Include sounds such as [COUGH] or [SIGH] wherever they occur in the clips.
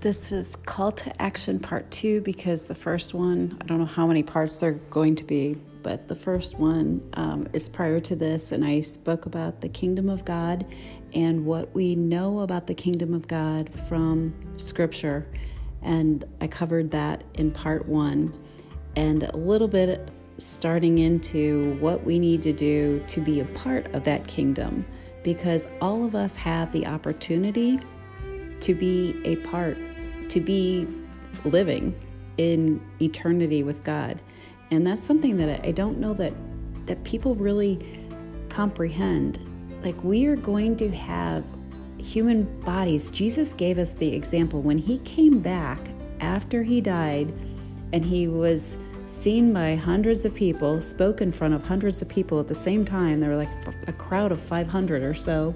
This is Call to Action Part 2 because the first one, I don't know how many parts there are going to be, but the first one um, is prior to this, and I spoke about the kingdom of God and what we know about the kingdom of God from Scripture. And I covered that in Part 1 and a little bit starting into what we need to do to be a part of that kingdom because all of us have the opportunity to be a part, to be living in eternity with God. And that's something that I don't know that that people really comprehend. Like we are going to have human bodies. Jesus gave us the example when he came back after he died and he was seen by hundreds of people, spoke in front of hundreds of people at the same time. There were like a crowd of 500 or so.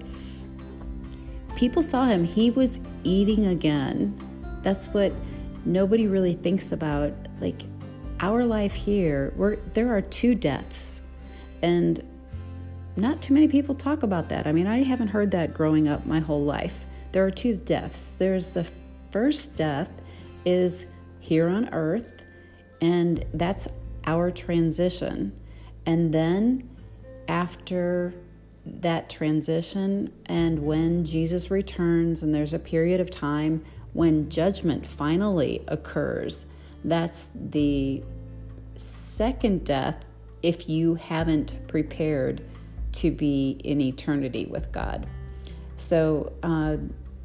People saw him. He was eating again. That's what nobody really thinks about. Like our life here, we there are two deaths. And not too many people talk about that. I mean, I haven't heard that growing up my whole life. There are two deaths. There's the first death is here on earth and that's our transition. And then after that transition, and when Jesus returns, and there's a period of time when judgment finally occurs, that's the second death if you haven't prepared to be in eternity with God. So, uh,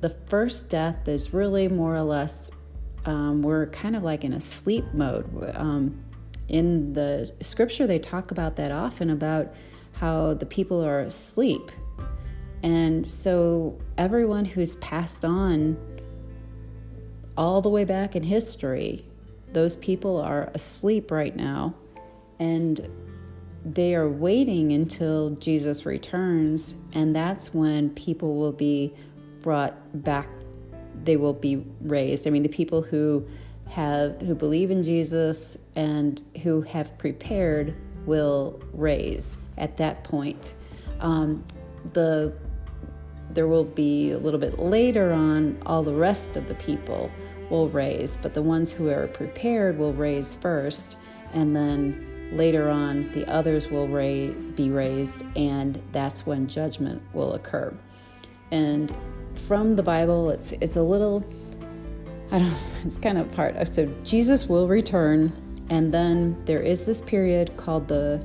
the first death is really more or less um, we're kind of like in a sleep mode. Um, in the scripture, they talk about that often about how the people are asleep. And so, everyone who's passed on all the way back in history, those people are asleep right now. And they are waiting until Jesus returns, and that's when people will be brought back they will be raised. I mean, the people who have who believe in Jesus and who have prepared will raise at that point. Um, the there will be a little bit later on all the rest of the people will raise, but the ones who are prepared will raise first, and then later on the others will ra- be raised, and that's when judgment will occur. And from the Bible. It's it's a little I don't [LAUGHS] it's kind of part so Jesus will return and then there is this period called the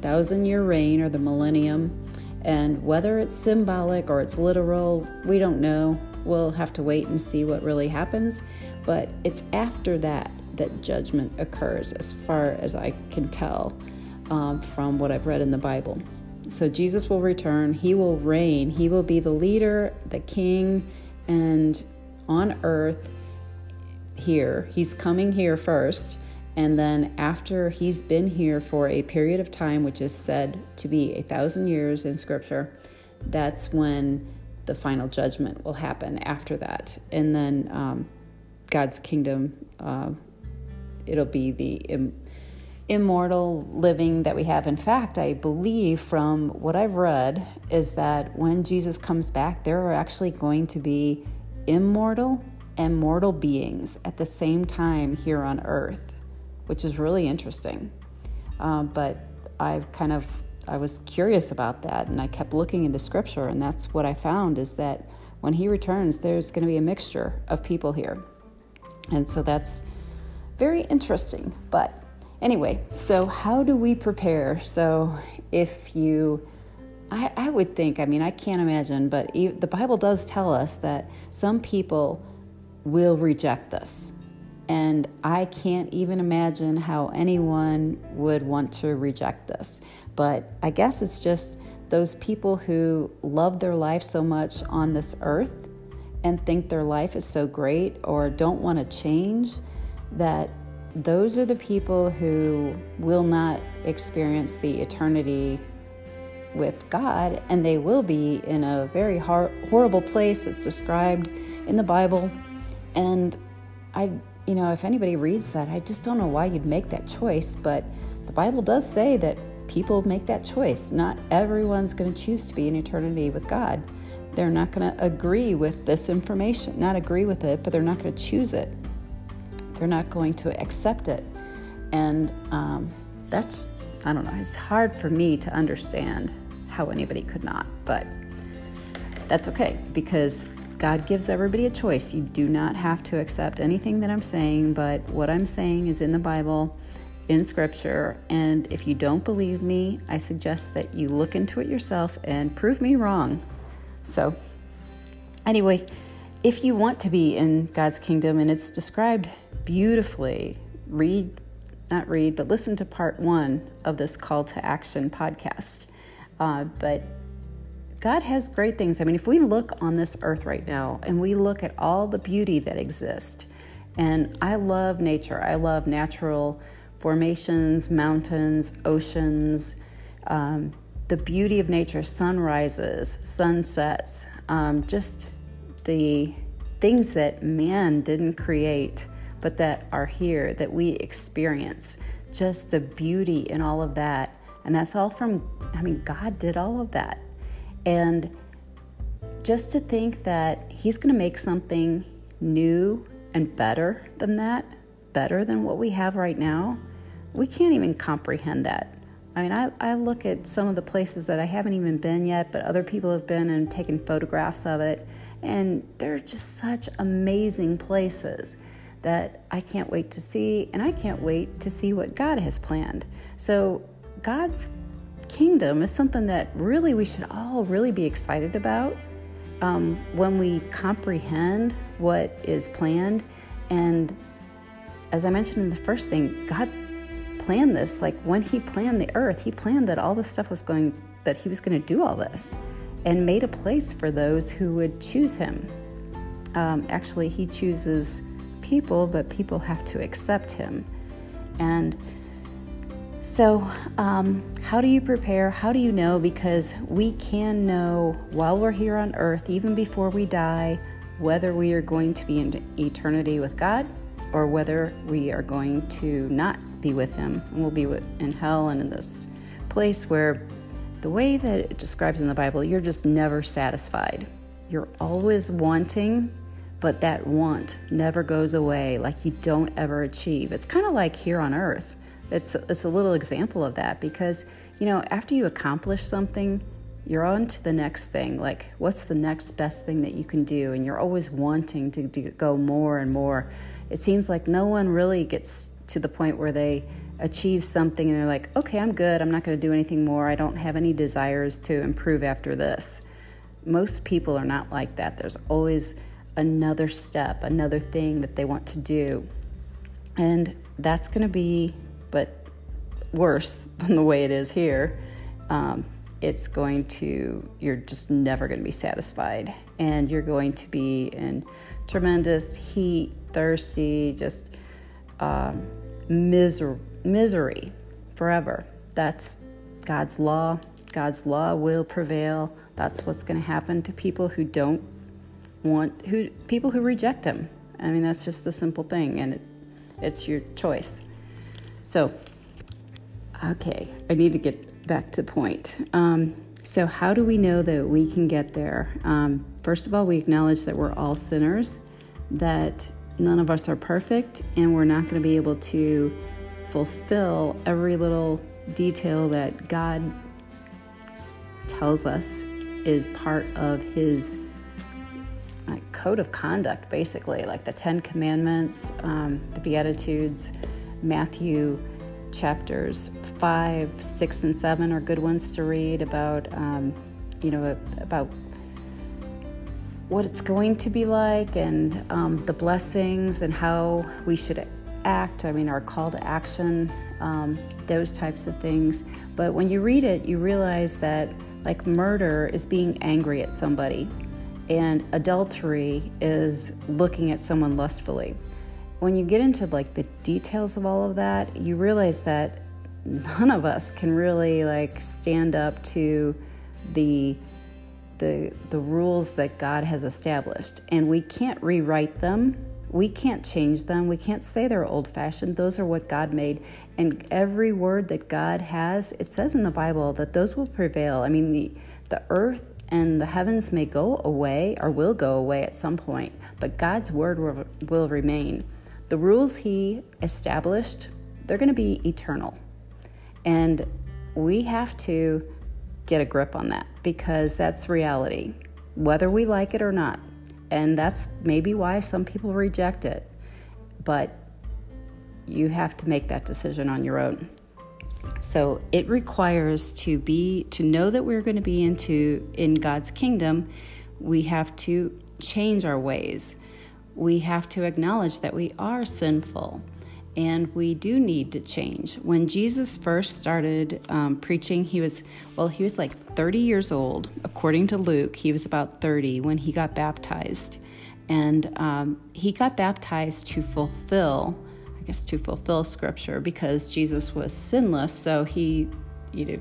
thousand year reign or the millennium and whether it's symbolic or it's literal, we don't know. We'll have to wait and see what really happens, but it's after that that judgment occurs as far as I can tell um, from what I've read in the Bible. So Jesus will return, he will reign, he will be the leader, the king, and on earth here. He's coming here first. And then, after he's been here for a period of time, which is said to be a thousand years in scripture, that's when the final judgment will happen after that. And then um, God's kingdom, uh, it'll be the immortal living that we have. In fact, I believe from what I've read is that when Jesus comes back, there are actually going to be immortal and mortal beings at the same time here on earth, which is really interesting. Uh, but I've kind of I was curious about that, and I kept looking into Scripture, and that's what I found is that when He returns, there's going to be a mixture of people here, and so that's very interesting. But Anyway, so how do we prepare? So if you, I, I would think, I mean, I can't imagine, but the Bible does tell us that some people will reject this. And I can't even imagine how anyone would want to reject this. But I guess it's just those people who love their life so much on this earth and think their life is so great or don't want to change that those are the people who will not experience the eternity with God, and they will be in a very hor- horrible place that's described in the Bible. And I, you know, if anybody reads that, I just don't know why you'd make that choice, but the Bible does say that people make that choice. Not everyone's going to choose to be in eternity with God. they're not going to agree with this information, not agree with it, but they're not going to choose it. They're not going to accept it. And um, that's, I don't know, it's hard for me to understand how anybody could not, but that's okay because God gives everybody a choice. You do not have to accept anything that I'm saying, but what I'm saying is in the Bible, in Scripture. And if you don't believe me, I suggest that you look into it yourself and prove me wrong. So, anyway, if you want to be in God's kingdom, and it's described beautifully, read, not read, but listen to part one of this call to action podcast. Uh, but God has great things. I mean, if we look on this earth right now and we look at all the beauty that exists, and I love nature, I love natural formations, mountains, oceans, um, the beauty of nature, sunrises, sunsets, um, just the things that man didn't create but that are here that we experience. Just the beauty in all of that. And that's all from, I mean, God did all of that. And just to think that He's going to make something new and better than that, better than what we have right now, we can't even comprehend that. I mean, I, I look at some of the places that I haven't even been yet, but other people have been and taken photographs of it, and they're just such amazing places that I can't wait to see, and I can't wait to see what God has planned. So, God's kingdom is something that really we should all really be excited about um, when we comprehend what is planned. And as I mentioned in the first thing, God planned this. Like when He planned the earth, He planned that all this stuff was going, that He was going to do all this and made a place for those who would choose Him. Um, actually, He chooses people, but people have to accept Him. And so, um, how do you prepare? How do you know? Because we can know while we're here on earth, even before we die, whether we are going to be in eternity with God or whether we are going to not be with Him and we'll be in hell and in this place where the way that it describes in the Bible, you're just never satisfied. You're always wanting, but that want never goes away, like you don't ever achieve. It's kind of like here on earth it's it's a little example of that because you know after you accomplish something you're on to the next thing like what's the next best thing that you can do and you're always wanting to do, go more and more it seems like no one really gets to the point where they achieve something and they're like okay i'm good. I'm not going to do anything more. I don't have any desires to improve after this. Most people are not like that. There's always another step another thing that they want to do. And that's going to be but worse [LAUGHS] than the way it is here, um, it's going to, you're just never going to be satisfied. And you're going to be in tremendous heat, thirsty, just um, miser- misery forever. That's God's law. God's law will prevail. That's what's going to happen to people who don't want, who people who reject Him. I mean, that's just a simple thing, and it, it's your choice. So, okay, I need to get back to point. Um, so, how do we know that we can get there? Um, first of all, we acknowledge that we're all sinners, that none of us are perfect, and we're not going to be able to fulfill every little detail that God tells us is part of His like, code of conduct, basically, like the Ten Commandments, um, the Beatitudes Matthew chapters 5, 6, and 7 are good ones to read about, um, you know, about what it's going to be like and um, the blessings and how we should act. I mean, our call to action, um, those types of things. But when you read it, you realize that, like, murder is being angry at somebody, and adultery is looking at someone lustfully when you get into like the details of all of that, you realize that none of us can really like stand up to the the the rules that God has established and we can't rewrite them. We can't change them. We can't say they're old fashioned. Those are what God made. And every word that God has, it says in the Bible that those will prevail. I mean, the, the earth and the heavens may go away or will go away at some point, but God's word will, will remain. The rules He established, they're going to be eternal. And we have to get a grip on that because that's reality, whether we like it or not. And that's maybe why some people reject it. But you have to make that decision on your own. So it requires to be to know that we're going to be into in God's kingdom, we have to change our ways. We have to acknowledge that we are sinful and we do need to change. When Jesus first started um, preaching, he was, well, he was like 30 years old. According to Luke, he was about 30 when he got baptized. And um, he got baptized to fulfill, I guess, to fulfill scripture because Jesus was sinless. So he, you know,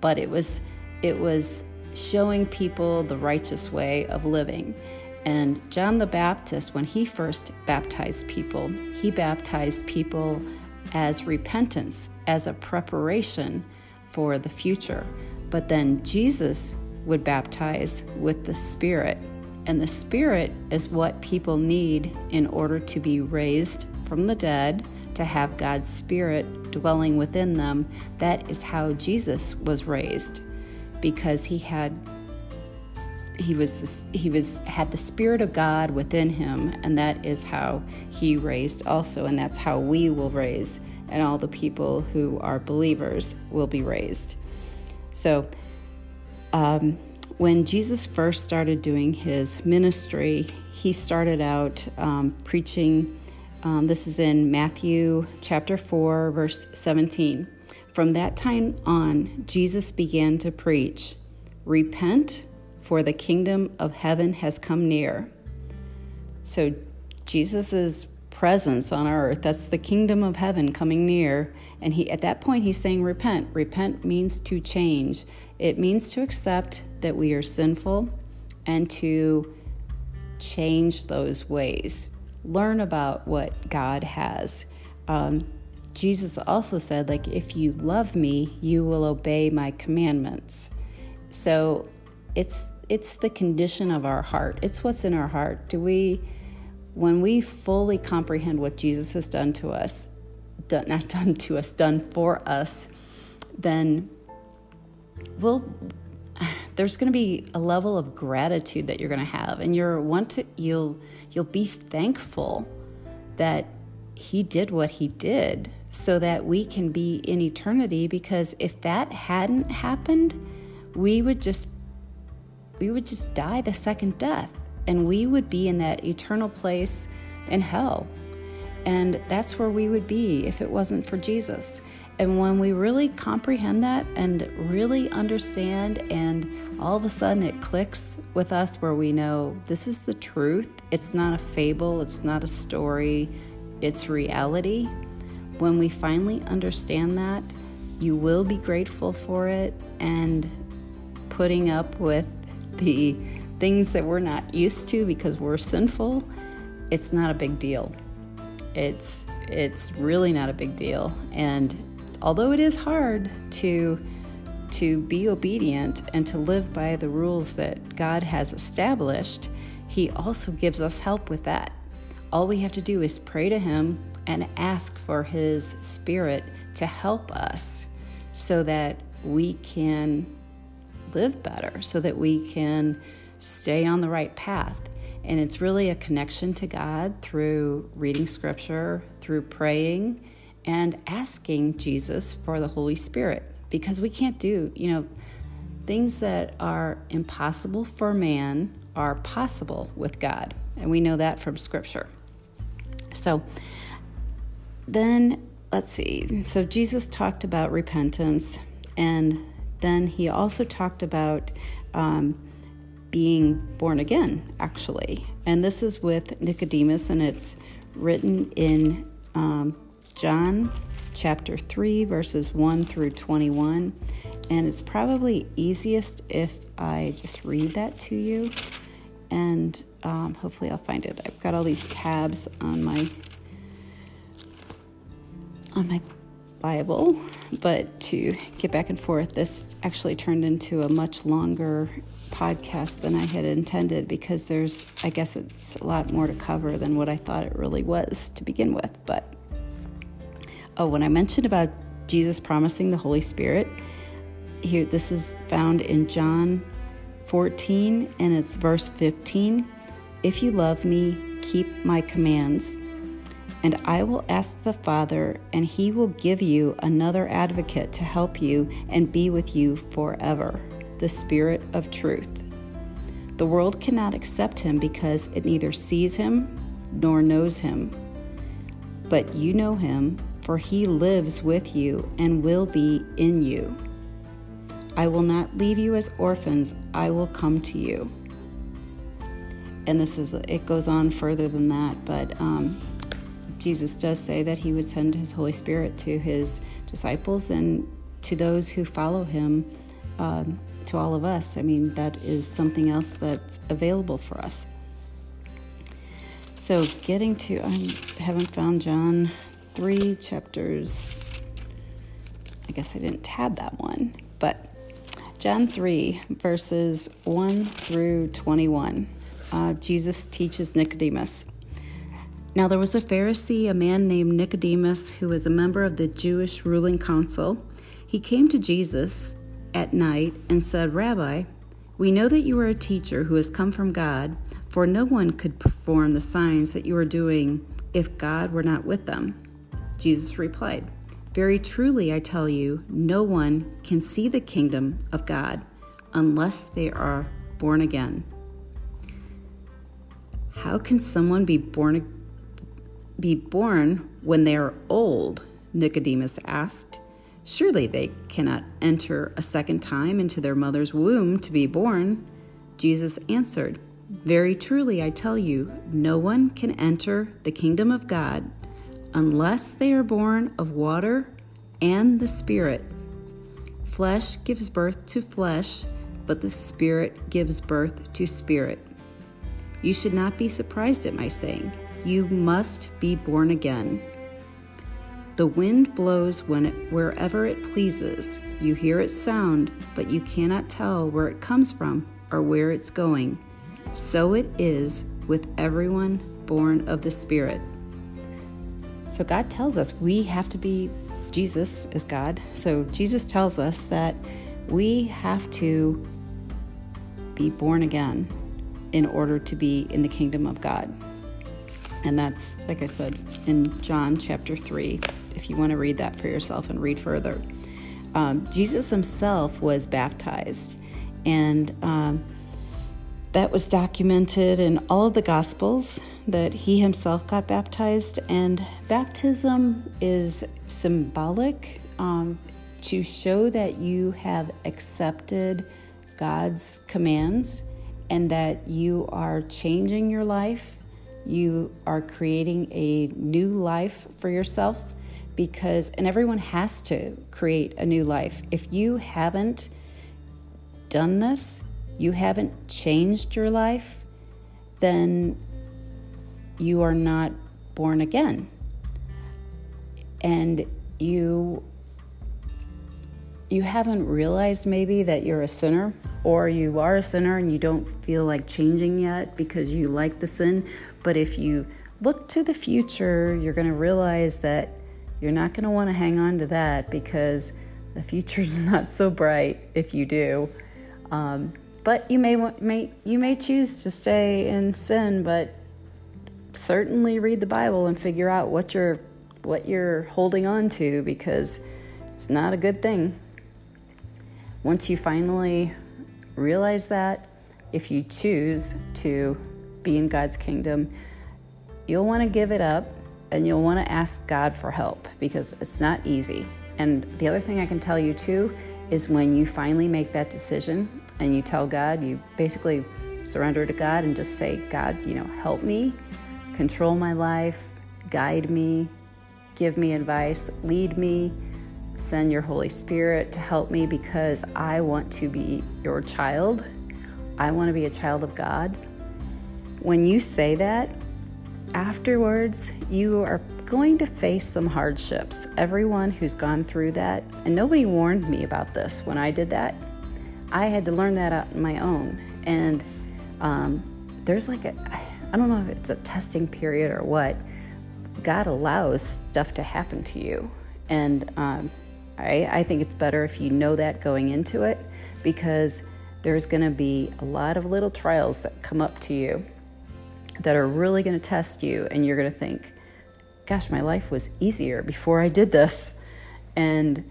but it was, it was showing people the righteous way of living. And John the Baptist, when he first baptized people, he baptized people as repentance, as a preparation for the future. But then Jesus would baptize with the Spirit. And the Spirit is what people need in order to be raised from the dead, to have God's Spirit dwelling within them. That is how Jesus was raised, because he had he was he was had the spirit of God within him, and that is how he raised also, and that's how we will raise, and all the people who are believers will be raised. So, um, when Jesus first started doing his ministry, he started out um, preaching. Um, this is in Matthew chapter 4, verse 17. From that time on, Jesus began to preach, Repent for the kingdom of heaven has come near. So, Jesus' presence on earth, that's the kingdom of heaven coming near. And he, at that point, he's saying, Repent. Repent means to change, it means to accept that we are sinful and to change those ways. Learn about what God has. Um, Jesus also said, like, if you love me, you will obey my commandments. So it's it's the condition of our heart. It's what's in our heart. Do we, when we fully comprehend what Jesus has done to us, done, [LAUGHS] not done to us, done for us, then we'll, [SIGHS] there's going to be a level of gratitude that you're going to have, and you're want to you'll you'll be thankful that He did what He did, so that we can be in eternity. Because if that hadn't happened, we would just we would just die the second death and we would be in that eternal place in hell. And that's where we would be if it wasn't for Jesus. And when we really comprehend that and really understand, and all of a sudden it clicks with us where we know this is the truth, it's not a fable, it's not a story, it's reality. When we finally understand that, you will be grateful for it and putting up with the things that we're not used to because we're sinful, it's not a big deal. It's it's really not a big deal. And although it is hard to to be obedient and to live by the rules that God has established, he also gives us help with that. All we have to do is pray to him and ask for his spirit to help us so that we can live better so that we can stay on the right path. And it's really a connection to God through reading scripture, through praying, and asking Jesus for the Holy Spirit. Because we can't do, you know, things that are impossible for man are possible with God. And we know that from scripture. So then, let's see. So Jesus talked about repentance and then he also talked about um, being born again, actually. And this is with Nicodemus, and it's written in um, John chapter 3, verses 1 through 21. And it's probably easiest if I just read that to you. And um, hopefully I'll find it. I've got all these tabs on my on my Bible, but to get back and forth, this actually turned into a much longer podcast than I had intended because there's, I guess, it's a lot more to cover than what I thought it really was to begin with. But oh, when I mentioned about Jesus promising the Holy Spirit, here this is found in John 14 and it's verse 15. If you love me, keep my commands. And I will ask the Father, and he will give you another advocate to help you and be with you forever the Spirit of truth. The world cannot accept him because it neither sees him nor knows him. But you know him, for he lives with you and will be in you. I will not leave you as orphans, I will come to you. And this is, it goes on further than that, but um, Jesus does say that he would send his Holy Spirit to his disciples and to those who follow him um, to all of us. I mean, that is something else that's available for us. So, getting to, I haven't found John 3 chapters. I guess I didn't tab that one, but John 3, verses 1 through 21. Uh, Jesus teaches Nicodemus. Now there was a Pharisee, a man named Nicodemus, who was a member of the Jewish ruling council. He came to Jesus at night and said, Rabbi, we know that you are a teacher who has come from God, for no one could perform the signs that you are doing if God were not with them. Jesus replied, Very truly I tell you, no one can see the kingdom of God unless they are born again. How can someone be born be born when they are old? Nicodemus asked. Surely they cannot enter a second time into their mother's womb to be born. Jesus answered, Very truly I tell you, no one can enter the kingdom of God unless they are born of water and the Spirit. Flesh gives birth to flesh, but the Spirit gives birth to spirit. You should not be surprised at my saying, You must be born again. The wind blows when it, wherever it pleases. You hear its sound, but you cannot tell where it comes from or where it's going. So it is with everyone born of the Spirit. So God tells us we have to be, Jesus is God. So Jesus tells us that we have to be born again in order to be in the kingdom of God. And that's, like I said, in John chapter 3 if you want to read that for yourself and read further. Um, Jesus himself was baptized, and um, that was documented in all of the Gospels that he himself got baptized. And baptism is symbolic um, to show that you have accepted God's commands and that you are changing your life. You are creating a new life for yourself because, and everyone has to create a new life. If you haven't done this, you haven't changed your life, then you are not born again. And you you haven't realized maybe that you're a sinner or you are a sinner and you don't feel like changing yet because you like the sin, but if you look to the future, you're going to realize that you're not going to want to hang on to that because the future's [LAUGHS] not so bright if you do. Um, but you may, may you may choose to stay in sin, but certainly read the Bible and figure out what you're what you're holding on to because it's not a good thing. Once you finally realize that, if you choose to be in God's kingdom, you'll want to give it up and you'll want to ask God for help because it's not easy. And the other thing I can tell you too is when you finally make that decision and you tell God, you basically surrender to God and just say, God, you know, help me, control my life, guide me, give me advice, lead me, send your Holy Spirit to help me because I want to be your child. I want to be a child of God. When you say that, afterwards, you are going to face some hardships. Everyone who's gone through that, and nobody warned me about this when I did that. I had to learn that on my own. And um, there's like a, I don't know if it's a testing period or what. God allows stuff to happen to you. And um, I, I think it's better if you know that going into it because there's going to be a lot of little trials that come up to you that are really going to test you, and you're going to think, gosh, my life was easier before I did this. And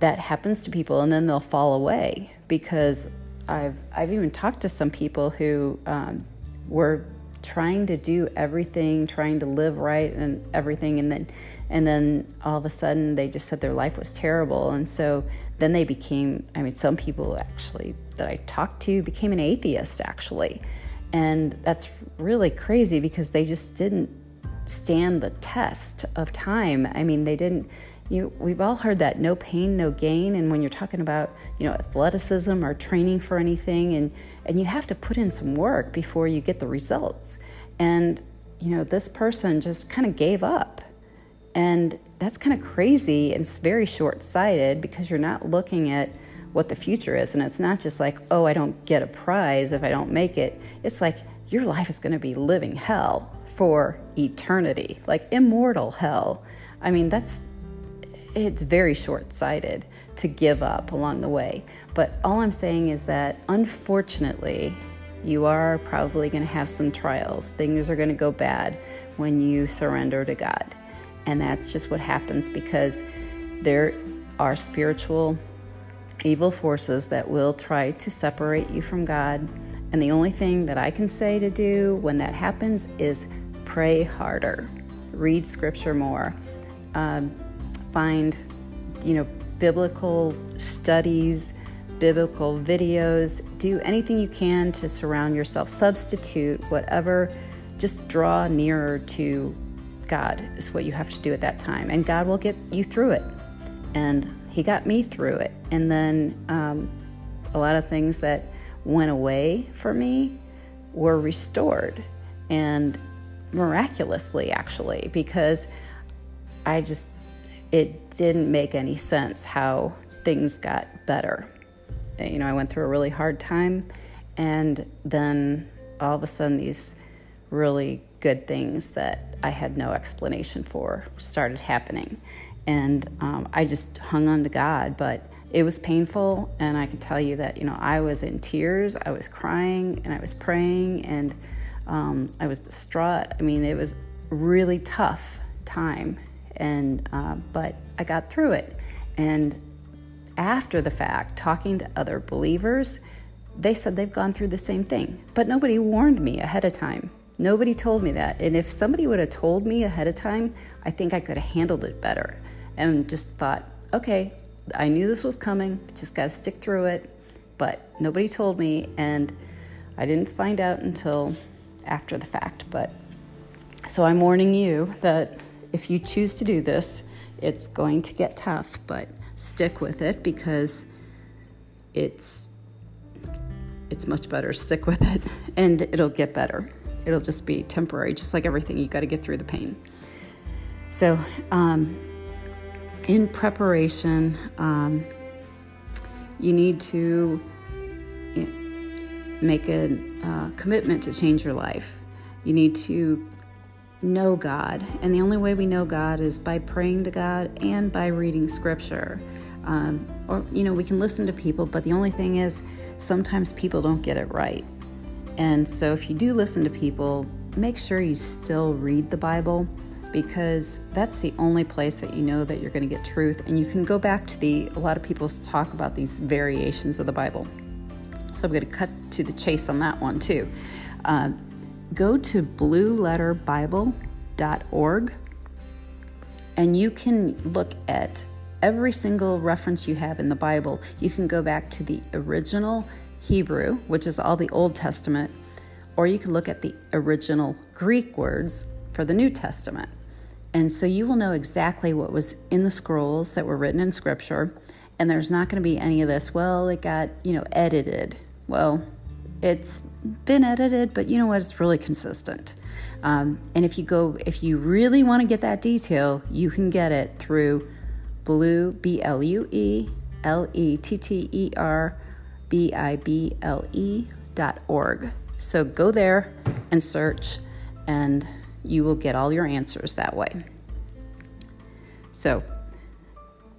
that happens to people, and then they'll fall away because I've, I've even talked to some people who um, were trying to do everything, trying to live right and everything, and then and then all of a sudden they just said their life was terrible, and so then they became. I mean, some people actually that I talked to became an atheist actually, and that's really crazy because they just didn't stand the test of time. I mean, they didn't. You, we've all heard that no pain, no gain. And when you're talking about, you know, athleticism or training for anything, and and you have to put in some work before you get the results. And you know, this person just kind of gave up, and that's kind of crazy and it's very short-sighted because you're not looking at what the future is, and it's not just like, oh, I don't get a prize if I don't make it. It's like your life is going to be living hell for eternity, like immortal hell. I mean, that's it's very short sighted to give up along the way. But all I'm saying is that unfortunately, you are probably going to have some trials. Things are going to go bad when you surrender to God. And that's just what happens because there are spiritual evil forces that will try to separate you from God. And the only thing that I can say to do when that happens is pray harder, read scripture more, um, find, you know, biblical studies, biblical videos, do anything you can to surround yourself, substitute whatever, just draw nearer to God is what you have to do at that time. And God will get you through it. And He got me through it. And then um, a lot of things that went away for me were restored. And miraculously, actually, because I just it didn't make any sense how things got better. You know, I went through a really hard time, and then all of a sudden, these really good things that I had no explanation for started happening. And um, I just hung on to God, but it was painful. And I can tell you that, you know, I was in tears, I was crying, and I was praying, and um, I was distraught. I mean, it was really tough time and uh, but I got through it. And after the fact, talking to other believers, they said they've gone through the same thing, but nobody warned me ahead of time. Nobody told me that. And if somebody would have told me ahead of time, I think I could have handled it better and just thought, okay, I knew this was coming, just got to stick through it. But nobody told me, and I didn't find out until after the fact. But so I'm warning you that if you choose to do this, it's going to get tough, but stick with it because it's it's much better. Stick with it and it'll get better. It'll just be temporary, just like everything. You got to get through the pain. So, um, in preparation, um, you need to you know, make a uh, commitment to change your life. You need to know God. And the only way we know God is by praying to God and by reading scripture. Um, or, you know, we can listen to people, but the only thing is sometimes people don't get it right. And so if you do listen to people, make sure you still read the Bible because that's the only place that you know that you're going to get truth. And you can go back to the, a lot of people talk about these variations of the Bible. So I'm going to cut to the chase on that one too. Uh, go to blueletterbible.org and you can look at every single reference you have in the Bible. You can go back to the original Hebrew, which is all the Old Testament, or you can look at the original Greek words for the New Testament. And so you will know exactly what was in the scrolls that were written in Scripture. And there's not going to be any of this, well, it got, you know, edited. Well, it's been edited, but you know what? It's really consistent. Um, and if you go, if you really want to get that detail, you can get it through blue, B L U E L E T T E R B I B L E dot org. So go there and search, and you will get all your answers that way. So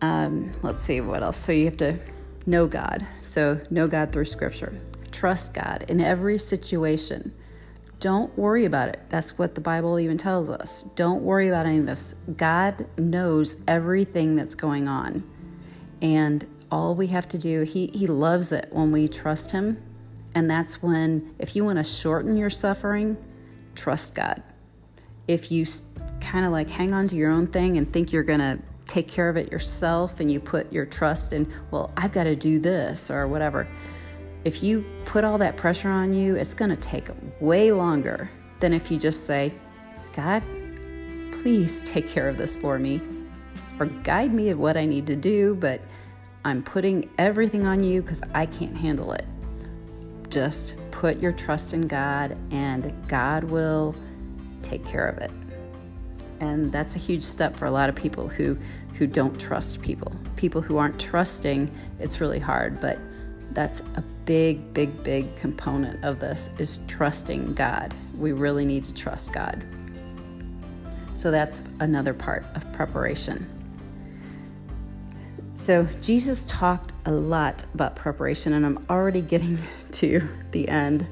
um, let's see what else. So you have to know God. So know God through Scripture. Trust God in every situation. Don't worry about it. That's what the Bible even tells us. Don't worry about any of this. God knows everything that's going on. And all we have to do, He, he loves it when we trust Him. And that's when, if you want to shorten your suffering, trust God. If you kind of like hang on to your own thing and think you're going to take care of it yourself and you put your trust in, well, I've got to do this or whatever. If you put all that pressure on you, it's going to take way longer than if you just say, God, please take care of this for me or guide me at what I need to do, but I'm putting everything on you because I can't handle it. Just put your trust in God and God will take care of it. And that's a huge step for a lot of people who who don't trust people. People who aren't trusting, it's really hard, but that's a big big big component of this is trusting God. We really need to trust God. So that's another part of preparation. So, Jesus talked a lot about preparation, and I'm already getting [LAUGHS] to the end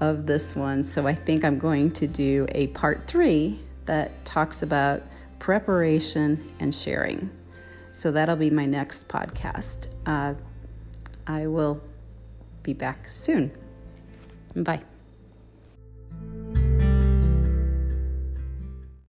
of this one. So, I think I'm going to do a part three that talks about preparation and sharing. So, that'll be my next podcast. Uh, I will be back soon. Bye.